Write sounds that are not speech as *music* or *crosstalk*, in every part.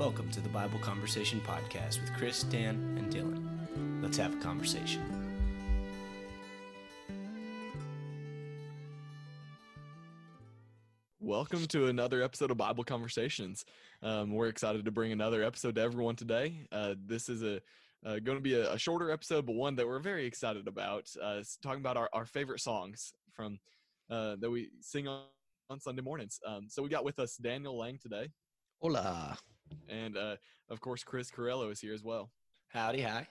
Welcome to the Bible Conversation Podcast with Chris, Dan, and Dylan. Let's have a conversation. Welcome to another episode of Bible Conversations. Um, we're excited to bring another episode to everyone today. Uh, this is a uh, going to be a, a, shorter episode, but one that we're very excited about. Uh, talking about our, our favorite songs from uh, that we sing on, on Sunday mornings. Um, so we got with us Daniel Lang today. Hola. And uh, of course, Chris Corello is here as well. Howdy, hi.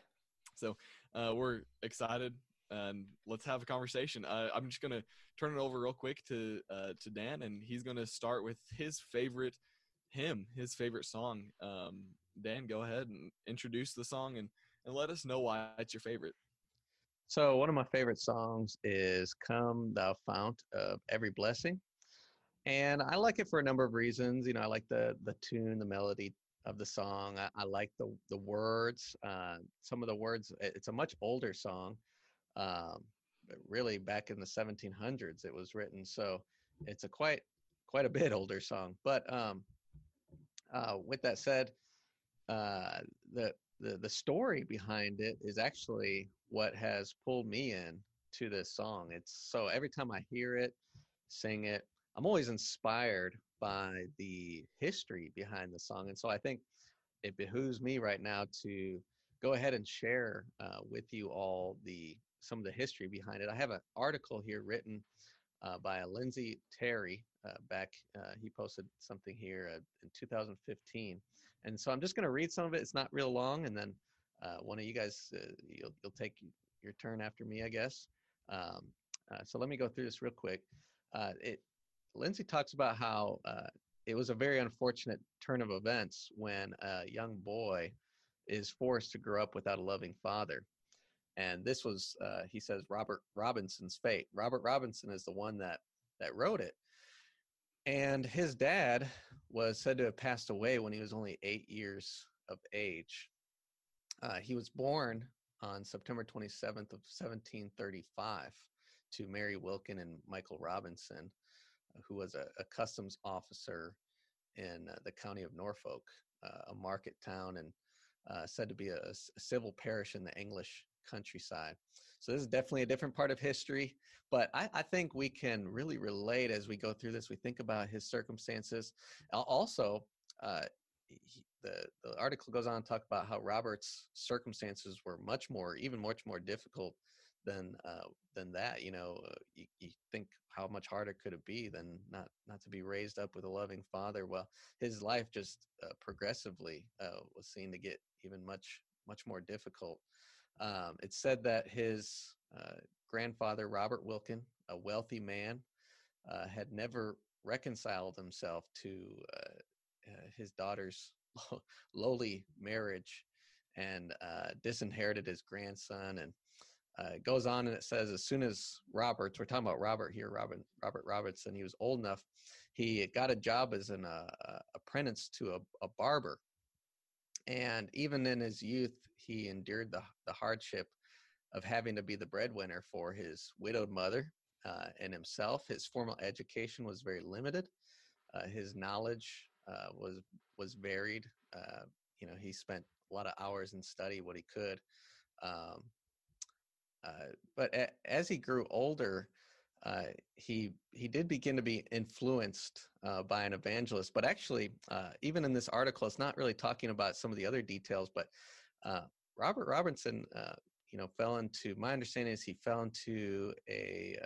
So uh, we're excited and let's have a conversation. Uh, I'm just going to turn it over real quick to uh, to Dan, and he's going to start with his favorite hymn, his favorite song. Um, Dan, go ahead and introduce the song and, and let us know why it's your favorite. So, one of my favorite songs is Come Thou Fount of Every Blessing and I like it for a number of reasons. You know, I like the the tune, the melody of the song. I, I like the the words. Uh, some of the words. It's a much older song. Um, really, back in the 1700s, it was written. So it's a quite quite a bit older song. But um, uh, with that said, uh, the the the story behind it is actually what has pulled me in to this song. It's so every time I hear it, sing it, I'm always inspired by the history behind the song. And so I think it behooves me right now to go ahead and share uh, with you all the some of the history behind it. I have an article here written uh, by Lindsay Terry. Uh, back, uh, he posted something here uh, in 2015, and so I'm just going to read some of it. It's not real long, and then uh, one of you guys you'll you'll take your turn after me, I guess. Um, so let me go through this real quick. it Lindsay talks about how uh, it was a very unfortunate turn of events when a young boy is forced to grow up without a loving father. And this was, uh, he says, Robert Robinson's fate. Robert Robinson is the one that that wrote it. And his dad was said to have passed away when he was only eight years of age. Uh, he was born on September 27th of 1735 to Mary Wilkin and Michael Robinson who was a, a customs officer in uh, the county of Norfolk, uh, a market town, and uh, said to be a, a, civil parish in the English countryside. So this is definitely a different part of history, but I, I, think we can really relate as we go through this. We think about his circumstances. Also, he, the the article goes on to talk about how Robert's circumstances were much more, even much more difficult than uh, than that. You know, you, you think how much harder could it be than not not to be raised up with a loving father? Well, his life just uh, progressively uh, was seen to get even much much more difficult. Um, it's said that his uh, grandfather Robert Wilkin, a wealthy man, uh, had never reconciled himself to his daughter's *laughs* lowly marriage and disinherited his grandson and uh, it goes on and it says as soon as Roberts, we're talking about Robert here, Robert Robert Robertson, he was old enough, he got a job as an uh, apprentice to a, a, barber, and even in his youth, he endured the the hardship of having to be the breadwinner for his widowed mother uh, and himself. His formal education was very limited. Uh, his knowledge uh, was was varied. you know, he spent a lot of hours in study what he could. Um, uh, but a, as he grew older, uh, he he did begin to be influenced uh, by an evangelist. But actually, uh, even in this article, it's not really talking about some of the other details. But uh, Robert Robinson, you know, fell into my understanding is he fell into a,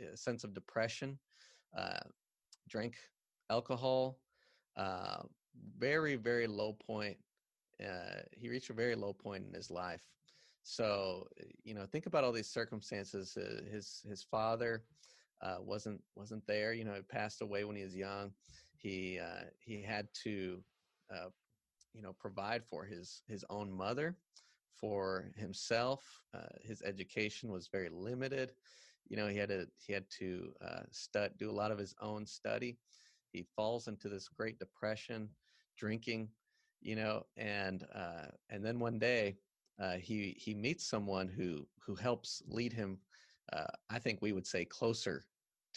a sense of depression, drank alcohol, very very low point. he reached a very low point in his life so eh, you know, think about all these circumstances. Uh, his his father uh, wasn't wasn't there. You know, he passed away when he was young. He uh, he had to uh, you know provide for his his own mother, for himself. Uh, his education was very limited. You know, he had to he had to uh, stud do a lot of his own study. He falls into this Great Depression, drinking. You know, and and then one day uh, he he meets someone who who helps lead him. Uh, I think we would say closer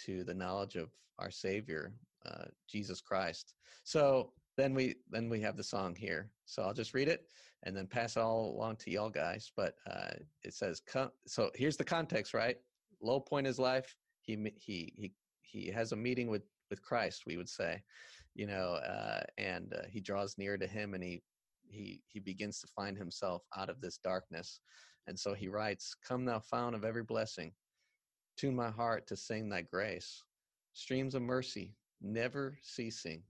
to the knowledge of our Savior, uh, Jesus Christ. So then we then we have the song here. So I'll just read it and then pass it all along to y'all guys. But uh, it says, "Come." So here's the context, right? Low point in his life. He he he he has a meeting with with Christ. We would say, you know, uh, and uh, he draws near to him, and he he he begins to find himself out of this darkness. And so he writes, "Come, thou fount of every blessing, tune my heart to sing thy grace. Streams of mercy, never ceasing."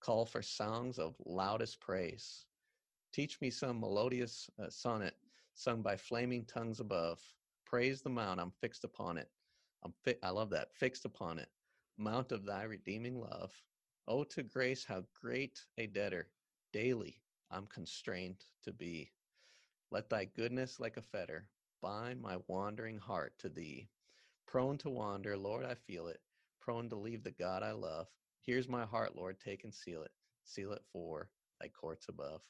call for songs of loudest praise. Teach me some melodious uh, sonnet sung by flaming tongues above. Praise the mount, I'm fixed upon it. I'm fi- I love that, fixed upon it. Mount of thy redeeming love. Oh, to grace, how great a debtor daily I'm constrained to be. Let thy goodness like a fetter bind my wandering heart to thee. Prone to wander, Lord, I feel it. Prone to leave the God I love. Here's my heart, Lord, take and seal it. Seal it for thy courts above.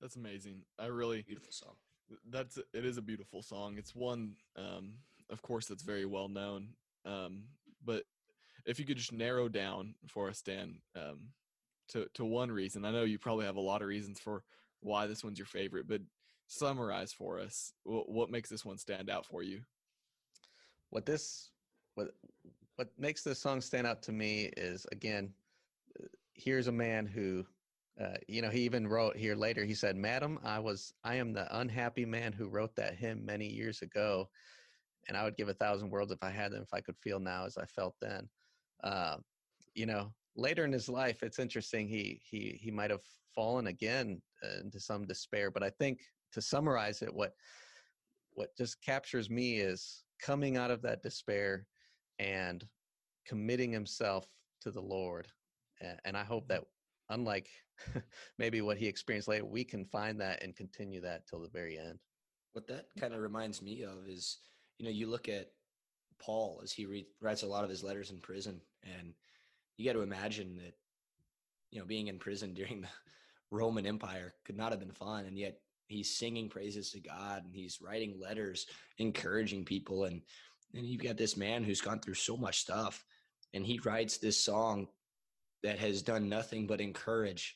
That's amazing. I really Beautiful song. that's it is a beautiful song. It's one um of course that's very well known. Um but if you could just narrow down for us Dan um to to one reason. I know you probably have a lot of reasons for why this one's your favorite, but summarize for us what, what makes this one stand out for you. What this what what makes this song stand out to me is again uh, here's a man who uh, you know he even wrote here later he said madam i was i am the unhappy man who wrote that hymn many years ago and i would give a thousand worlds if i had them if i could feel now as i felt then uh, you know later in his life it's interesting he he he might have fallen again uh, into some despair but i think to summarize it what what just captures me is coming out of that despair and committing himself to the Lord. And I hope that, unlike *laughs* maybe what he experienced later, we can find that and continue that till the very end. What that kind of reminds me of is, you know, you look at Paul as he re- writes a lot of his letters in prison, and you got to imagine that, you know, being in prison *laughs* during the Roman Empire could not have been fun, and yet he's singing praises to God and he's writing letters encouraging people and and you've got this man who's gone through so much stuff and he writes this song that has done nothing but encourage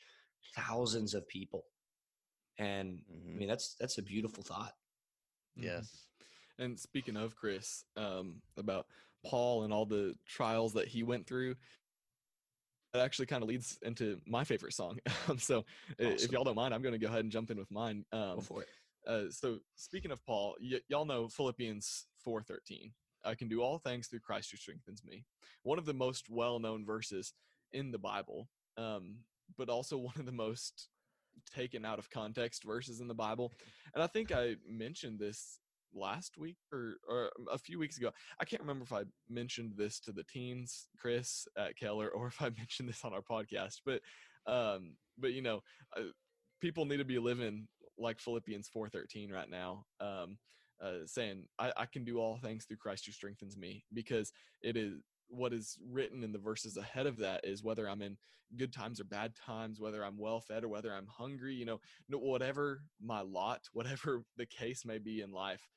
thousands of people and Mhm. i mean that's that's a beautiful thought Mhm. Yes. And speaking of Chris, um, about Paul and all the trials that he went through, that actually kind of leads into my favorite song. *laughs* Um, so i- if y'all don't mind, I'm going to go ahead and jump in with mine. go Um, for it uh, so speaking of Paul, y- y'all know Philippians 4:13. I can do all things through Christ who strengthens me. One of the most well-known verses in the Bible, um, but also *laughs* one of the most taken out of context verses in the Bible. And I think I mentioned this last week or, or a few weeks ago. I can't remember if I mentioned this to the teens, Chris at Keller, *laughs* or if I mentioned this on our podcast. But um, but you know, uh, people need to be living like Philippians 4:13 right now. Um, uh, saying I, I can do all things through Christ who strengthens me because it is what is written in the verses ahead of that is whether I'm in good times or bad times, whether I'm well fed or whether I'm hungry, you know, whatever my lot, *laughs* whatever the case may be in life,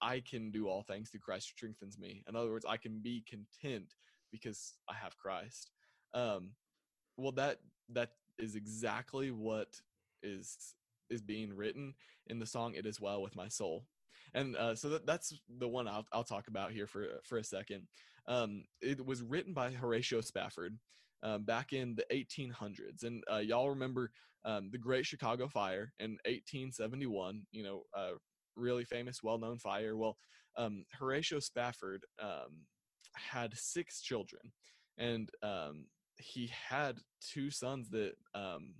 I can do all things through Christ who strengthens me. In other words, I can be content because I have Christ. Um, well, that that is exactly what is is being written in the song "It Is Well with My Soul," and uh, so that, that's the one I'll I'll talk about here for for a second. Um, it was written by Horatio Spafford um, back in the 1800s, and uh, y'all remember um, the Great Chicago Fire in 1871. You know, uh, really famous, well-known fire. Well, um, Horatio Spafford um, had six children, and um, he had two sons that um,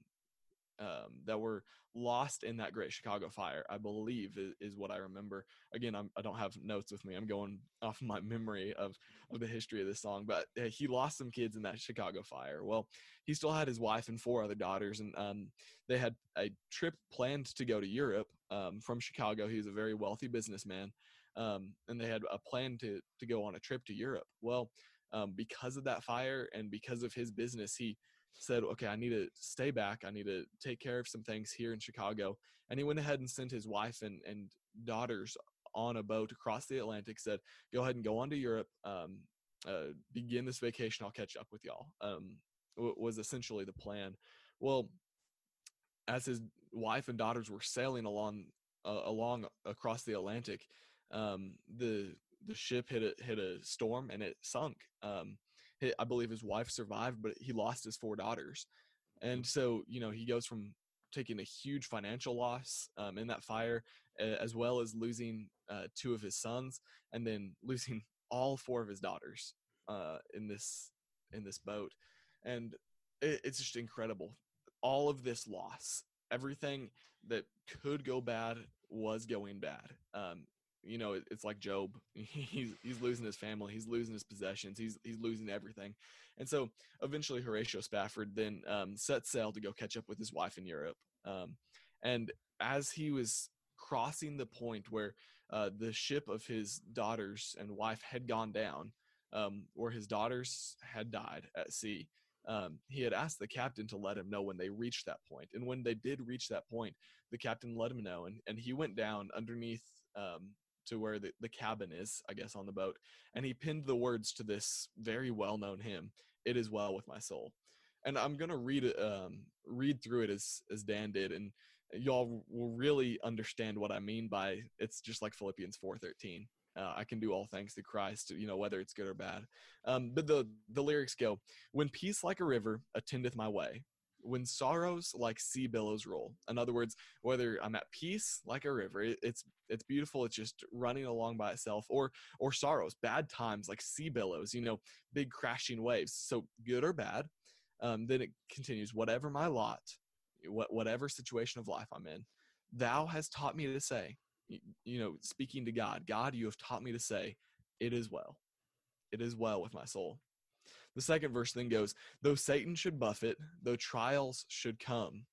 um, that were lost in that Great Chicago Fire. I believe is, is what I remember. Again, I'm, I don't have notes with me. I'm going off *laughs* my memory of of the history of this song. But uh, he lost some kids in that Chicago Fire. Well, he still had his wife and four other daughters, and um, they had a trip planned to go to Europe um, from Chicago. He was a very wealthy businessman, um, and they had a plan to to go on a trip to Europe. Well, um, because of that fire and because of his business, he said, okay, I need to stay back. I need to take care of some things here in Chicago. And he went ahead and sent his wife and, and daughters on a boat across the Atlantic, said, go ahead and go on to Europe, um, uh, begin this vacation. I'll catch up with y'all. Um, was essentially the plan. Well, as his wife and daughters were sailing along uh, along across the Atlantic, um, the the ship hit a hit a storm and it sunk. I believe his wife survived, but he lost his four daughters, and so you know he goes from taking a huge financial loss um, in that fire, as well as losing uh, two of his sons, and then losing *laughs* all four of his daughters uh, in this in this boat, and it, it's just incredible. All of this loss, everything that could go bad was going bad. Um, you know, it, it's like Job. *laughs* He's he's losing his family, he's losing his possessions, he's he's losing everything, and so eventually Horatio Spafford then um, set sail to go catch up with his wife in Europe. Um, and as he was crossing the point where uh, the ship of his daughters and wife had gone down, um, where his daughters had died at sea, um, he had asked the captain to let him know when they reached that point. And when they did reach that point, the captain let him know, and, and he went down underneath um, to where the, the cabin is, I guess, on the boat, and he pinned the words to this very well known hymn, It Is Well With My Soul. And I'm gonna read it, um, read through it as as Dan did, and y'all will really understand what I mean by it's just like Philippians 4:13. Uh, I can do all things through Christ, you know, whether it's good or bad. Um, but the the lyrics go: When peace like a river attendeth my way, when sorrows like sea billows roll. In other words, whether I'm at peace like a river, it, it's it's beautiful, it's just running along by itself, or or sorrows, bad times like sea billows, you know, big crashing waves. So good or bad. Um, then it continues: Whatever my lot, what, whatever situation of life I'm in, thou has taught me to say, you, you know, speaking to God, God, you have taught me to say, it is well. It is well with my soul. The second verse then goes, though Satan should buffet, though trials should come,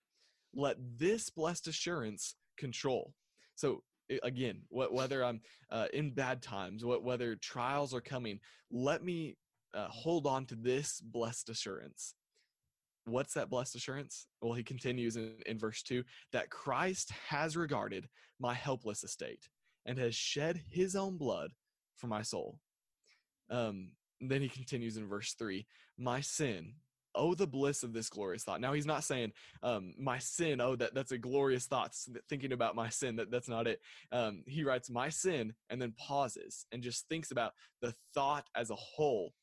let this blessed assurance control. So again, whether I'm uh, in bad times, whether trials are coming, let me uh, hold on to this blessed assurance what's that blessed assurance? Well, he continues in, in verse 2 that Christ has regarded my helpless estate and has shed his own blood for my soul. Um, then he continues in verse 3 My sin, oh, the bliss of this glorious thought. Now, he's not saying, um, My sin, oh, that, that's a glorious thought, thinking about my sin. That, that's not it. Um, he writes, My sin, and then pauses and just thinks about the thought as a whole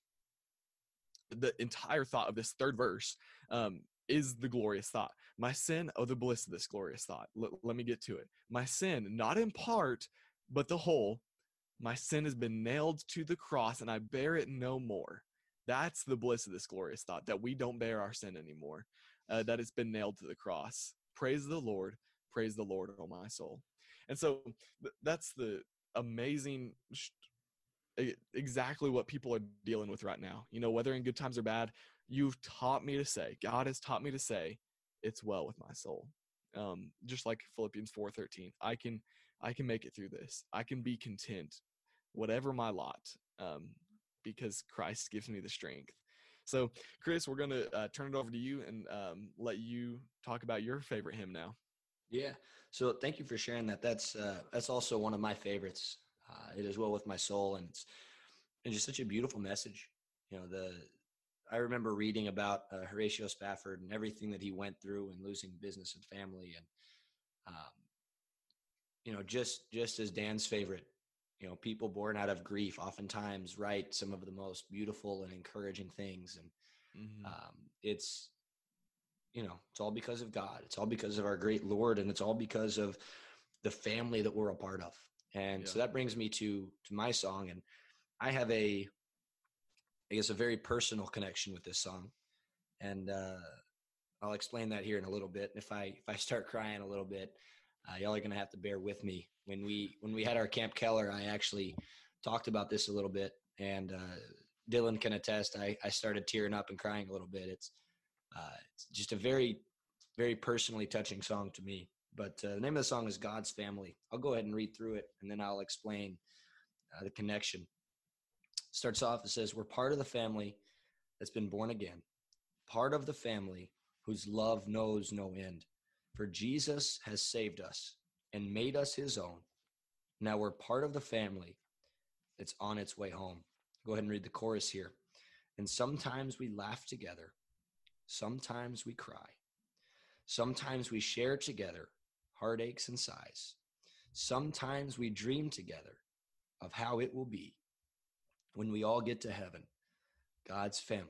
the entire thought of this third verse um, is the glorious thought. My sin, oh, the bliss of this glorious thought. L- let me get to it. My sin, not in part, but the whole. My sin has been nailed to the cross, and I bear it no more. That's the bliss of this glorious thought that we don't bear our sin anymore, uh, that it's been nailed to the cross. Praise the Lord. Praise the Lord, oh my soul. And so th- that's the amazing exactly what people are dealing with right now. You know, whether in good times or bad, you've taught me to say, God has taught me to say, it's well with my soul. Um, just like Philippians 4:13. I can I can make it through this. I can be content, whatever my lot, um, because Christ gives me the strength. So, Chris, we're going to uh, turn it over to you and um, let you talk about your favorite hymn now. Yeah. So, thank you for sharing that. That's uh, that's also one of my favorites. Uh, it is well with my soul, and it's and just such a beautiful message. You know, the I remember reading about uh, Horatio Spafford and everything that he went through and losing business and family, and um, you know, just just as Dan's favorite, you know, people born out of grief oftentimes write some of the most beautiful and encouraging things, and mm-hmm. um, it's you know, it's all because of God. It's all because of our great Lord, and it's all because of the family that we're a part of. And yeah. so that brings me to to my song, and I have a, I guess, a very personal connection with this song, and uh, I'll explain that here in a little bit. If I if I start crying a little bit, uh, y'all are gonna have to bear with me. When we when we had our Camp Keller, I actually talked about this a little bit, and uh, Dylan can attest. I I started tearing up and crying a little bit. It's uh, it's just a very very personally touching song to me. But uh, the name of the song is God's Family. I'll go ahead and read through it and then I'll explain uh, the connection. Starts off, it says, We're part of the family that's been born again, part of the family whose love knows no end. For Jesus has saved us and made us his own. Now we're part of the family that's on its way home. Go ahead and read the chorus here. And sometimes we laugh together Sometimes we cry. Sometimes we share together heartaches and sighs. Sometimes we dream together of how it will be when we all get to heaven, God's family.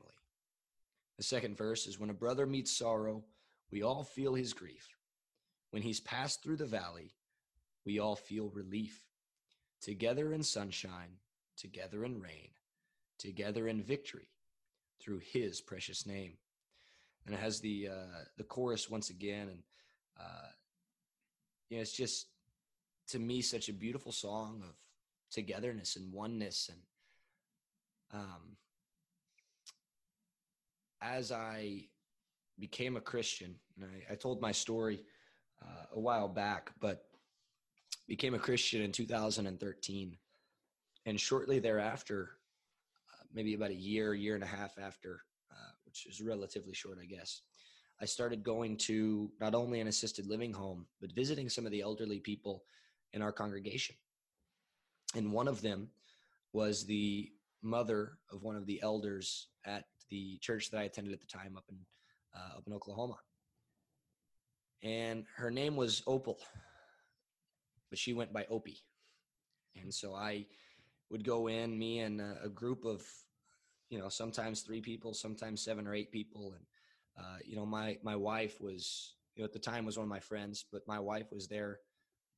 The second verse is when a brother meets sorrow, we all feel his grief. When he's passed through the valley, we all feel relief. Together in sunshine, together in rain, together in victory through his precious name. And it has the uh, the chorus once again, and uh, you know, it's just to me such a beautiful song of togetherness and oneness. And um, as I became a Christian, and I, I told my story uh, a while back, but became a Christian in 2013. And shortly thereafter, uh, maybe about a year, year and a half after, uh, which is relatively short, I guess, I started going to not only an assisted living home, but visiting some of the elderly people in our congregation. And one of them was the mother of one of the elders at the church that I attended at the time up in uh, up in Oklahoma. And her name was Opal, but she went by Opie. And so I would go in, me and a, a group of, you know, sometimes three people, sometimes seven or eight people, and uh, you know, my my wife was, you know, at the time was one of my friends, but my wife was there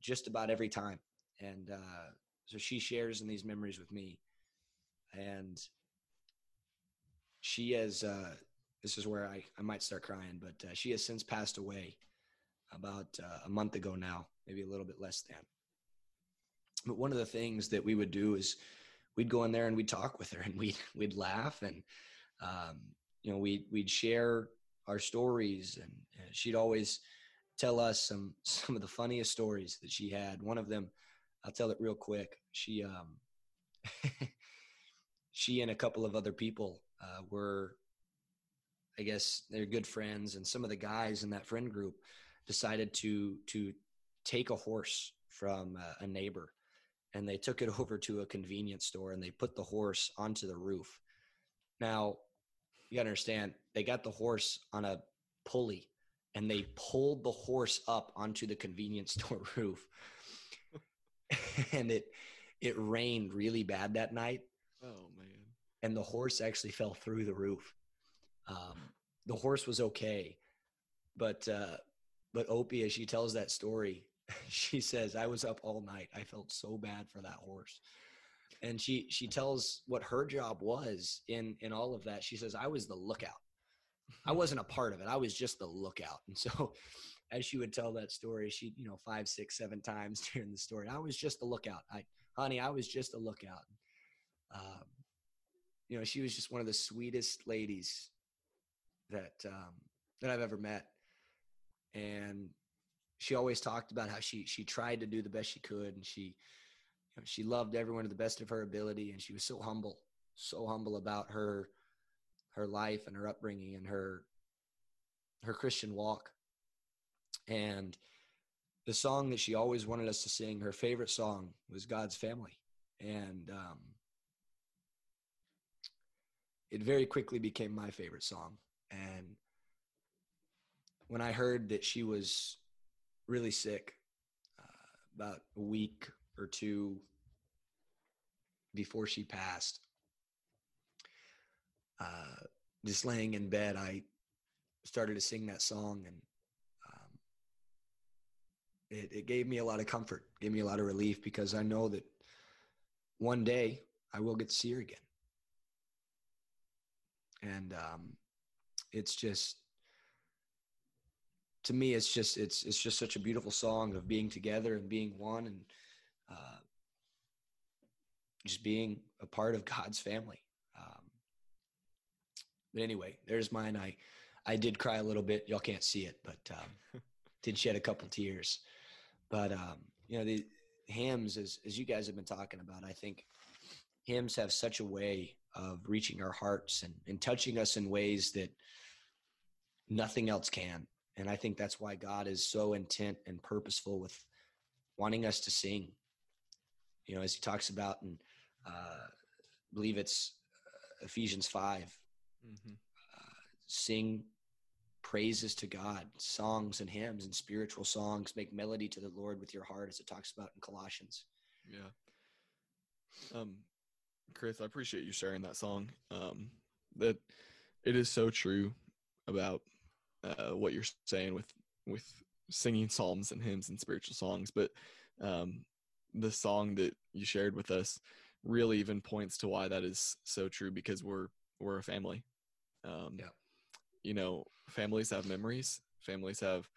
just about every time, and uh, so she shares in these memories with me, and she has. Uh, this is where I I might start crying, but uh, she has since passed away about uh, a month ago now, maybe a little bit less than. But one of the things that we would do is we'd go in there and we'd talk with her and we'd we'd laugh and um, you know we'd we'd share our stories and, she'd always tell us some some of the funniest stories that she had one of them i'll tell it real quick she um *laughs* she and a couple of other people uh, were i guess they're good friends and some of the guys in that friend group decided to to take a horse from uh, a neighbor and they took it *laughs* over to a convenience store and they put the horse onto the roof. Now you gotta understand they got the horse on a pulley and they pulled the horse up onto the convenience *laughs* store roof. *laughs* And it it rained really bad that night. Oh man. and the horse actually fell through the roof um, the horse was okay but uh, but opie as she tells that story *laughs* she says i was up all night. I felt so bad for that horse. And she she tells what her job was in in all of that. She says i was the lookout. I wasn't a part of it. I was just the lookout. And so *laughs* as she would tell that story she you know five six seven times *laughs* during the story i was just the lookout. I honey i was just a lookout. Um, you know she was just one of the sweetest ladies that um, that i've ever met. And she always talked about how she she tried to do the best she could and she you know, she loved everyone to the best of her ability and she was so humble so humble about her her life and her upbringing and her her christian walk. And the song that she always wanted us to sing her favorite song was god's family. And um, it very quickly became my favorite song and when i heard that she was really sick uh, about a week or two before she passed. Uh, just laying in bed, I started to sing that song, and um, it, it gave me a lot of comfort, gave me a lot of relief because I know that one day I will get to see her again. And um, it's just to me it's just it's it's just such a beautiful song of being together and being one and uh, just being a part of God's family. Um, but anyway, there's mine. I I did cry a little bit. Y'all can't see it, but um, *laughs* did shed a couple tears. But um, you know the hymns, as as you guys have been talking about, I think hymns have such a way of reaching our hearts and, and touching us in ways that nothing else can. And I think that's why God is so intent and purposeful with wanting us to sing. You know, as he talks about in, uh, I believe it's uh, Ephesians 5, Mm-hmm. uh, sing praises to God, songs and hymns and spiritual songs. Make melody to the Lord with your heart, as it talks about in Colossians. Yeah. Um, Chris, I appreciate you sharing that song. Um, that it is so true about uh, what you're saying with with singing psalms and hymns and spiritual songs, but um, the song that you shared with us really even points to why that is so true because we're we're a family. Um, Yeah. You know, families have memories. Families have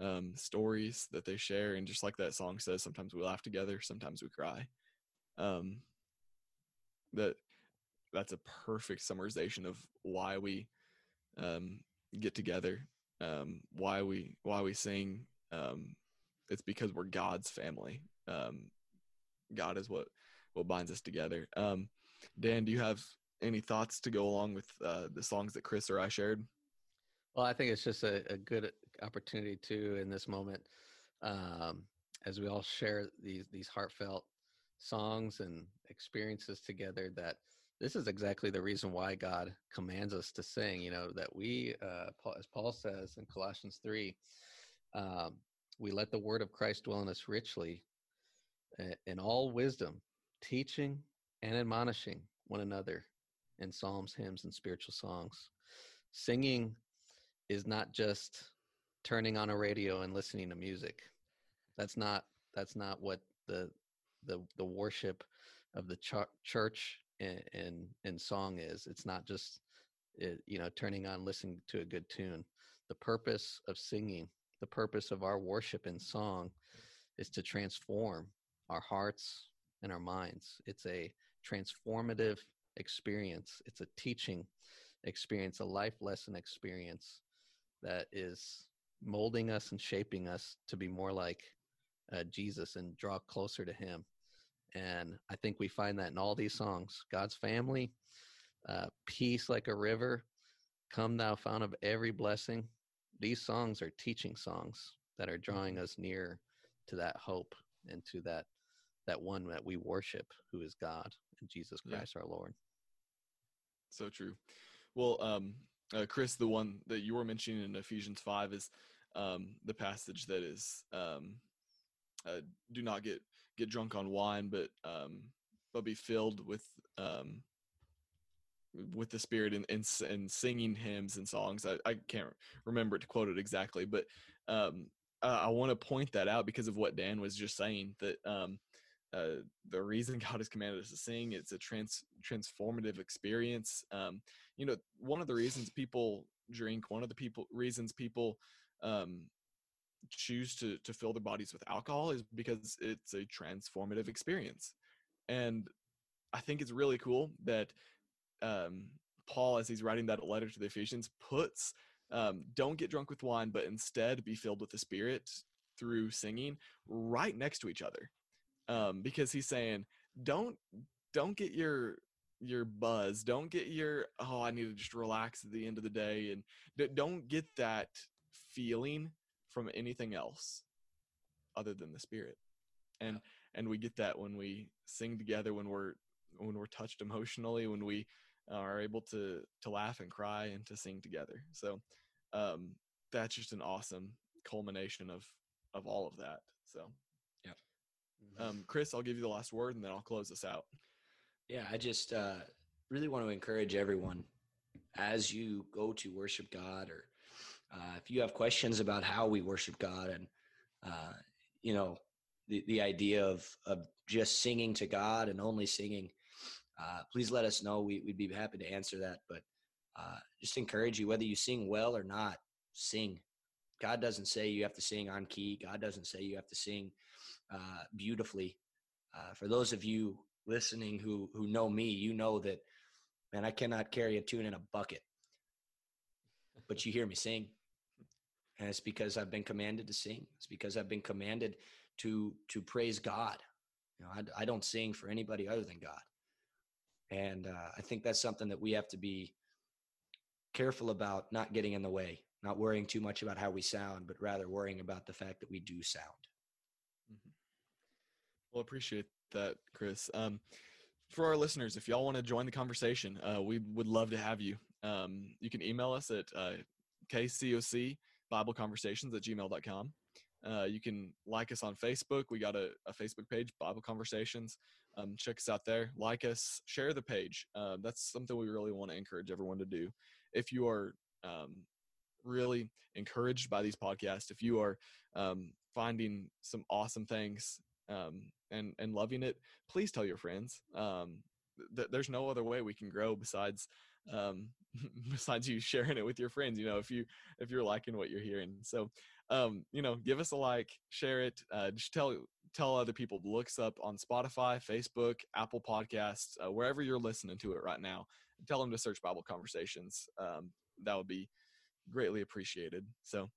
um, stories that they share, and just like that song says, sometimes we laugh together, sometimes we cry. Um, that that's a perfect summarization of why we um, get together, um, why we why we sing. Um, it's because we're God's family. Um, God is what what binds us together. Um, Dan, do you have any thoughts to go along with uh, the songs that Chris or I shared? Well, I think it's just a, a good opportunity too in this moment, um, as we all share these these heartfelt songs and experiences together. That this is exactly the reason why God commands us to sing. You know that we, uh, Paul, as Paul says in Colossians three, um, we let the word of Christ dwell in us richly, uh, in all wisdom, teaching and admonishing one another in psalms, hymns, and spiritual songs. Singing is not just turning on a radio and listening to music. That's not that's not what the the the worship of the ch- church and, in song is. It's not just it, you know turning on listening to a good tune. The purpose of singing, the purpose of our worship in song, is to transform our hearts and our minds. It's a transformative experience. It's a teaching experience, a life lesson experience that is molding us and shaping us to be more like uh, Jesus and draw closer to Him. And I think we find that in all these songs God's family, uh, peace like a river, come thou fount of every blessing. These songs are teaching songs that are drawing us near to that hope and to that that one that we worship who is God and Jesus Yeah. Christ our Lord. So true. Well, um, uh, Chris, the one that you were mentioning in Ephesians five is um, the passage that is um, uh, do not get get drunk on wine, but um, but be filled with um, with the Spirit and, and and singing hymns and songs. I, I can't remember to quote it exactly, but um, I, I want to point that out because of what Dan was just saying. That um, uh, the reason *laughs* God has commanded us to sing, it's a trans transformative experience. Um, you know, one of the reasons people drink, one of the people reasons people um, choose to to fill their bodies with alcohol is because it's a transformative experience, and I think it's really cool that um, Paul, as he's writing that letter to the Ephesians, puts um, don't get drunk with wine, but instead be filled with the Spirit through singing right next to each other, um, because he's saying don't don't get your your buzz, don't get your oh I need to just relax at the end of the day, and don't get that feeling from anything else other than the Spirit, and and we get that when we sing together, when we're when we're touched emotionally, when we are able to to laugh and cry and to sing together. So um, that's just an awesome culmination of of all of that. So yeah. um, Chris, I'll give you the last word and then I'll close this out. Yeah, I just uh, really want to encourage everyone as you go to worship God, or uh, if you have questions about how we worship God, and uh, you know the the idea of of just singing to God and only singing, uh, please let us know. We, we'd be happy to answer that. But uh, just encourage you, whether you sing well or not, sing. God doesn't say you have to sing on key. God doesn't say you have to sing uh, beautifully. Uh, for those of you listening who who know me, you know that man, I cannot carry a tune in a bucket. But you hear me sing. And it's because I've been commanded to sing. It's because I've been commanded to to praise God. You know, I, I don't sing for anybody other than God. And uh, I think that's something that we have to be careful about not getting in the way, not worrying too much about how we sound, but rather worrying about the fact that we do sound. Well, appreciate that, Chris. Um, for our listeners, if y'all want to join the conversation, uh, we would love to have you. Um, you can email us at uh, KCOC Bible Conversations at gmail.com. Uh, you can like us on Facebook. We got a, a Facebook page, Bible Conversations. Um, check us out there. Like us, share the page. Uh, that's something we really want to encourage everyone to do. If you are um, really encouraged by these podcasts, if you are um, finding some awesome things um, and and loving it, please tell your friends. Um, th- there's no other way we can grow besides um, *laughs* besides you sharing it with your friends. You know, if you if you're liking what you're hearing, so um, you know, give us a like, share it, uh, just tell tell other people. looks up on Spotify, Facebook, Apple Podcasts, uh, wherever you're listening to it right now. Tell them to search Bible Conversations. Um, that would be greatly appreciated. So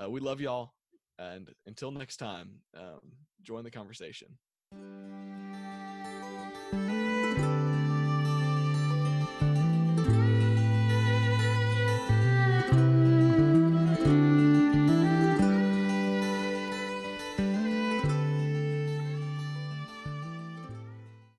uh, we love y'all. And until next time, um, join the conversation.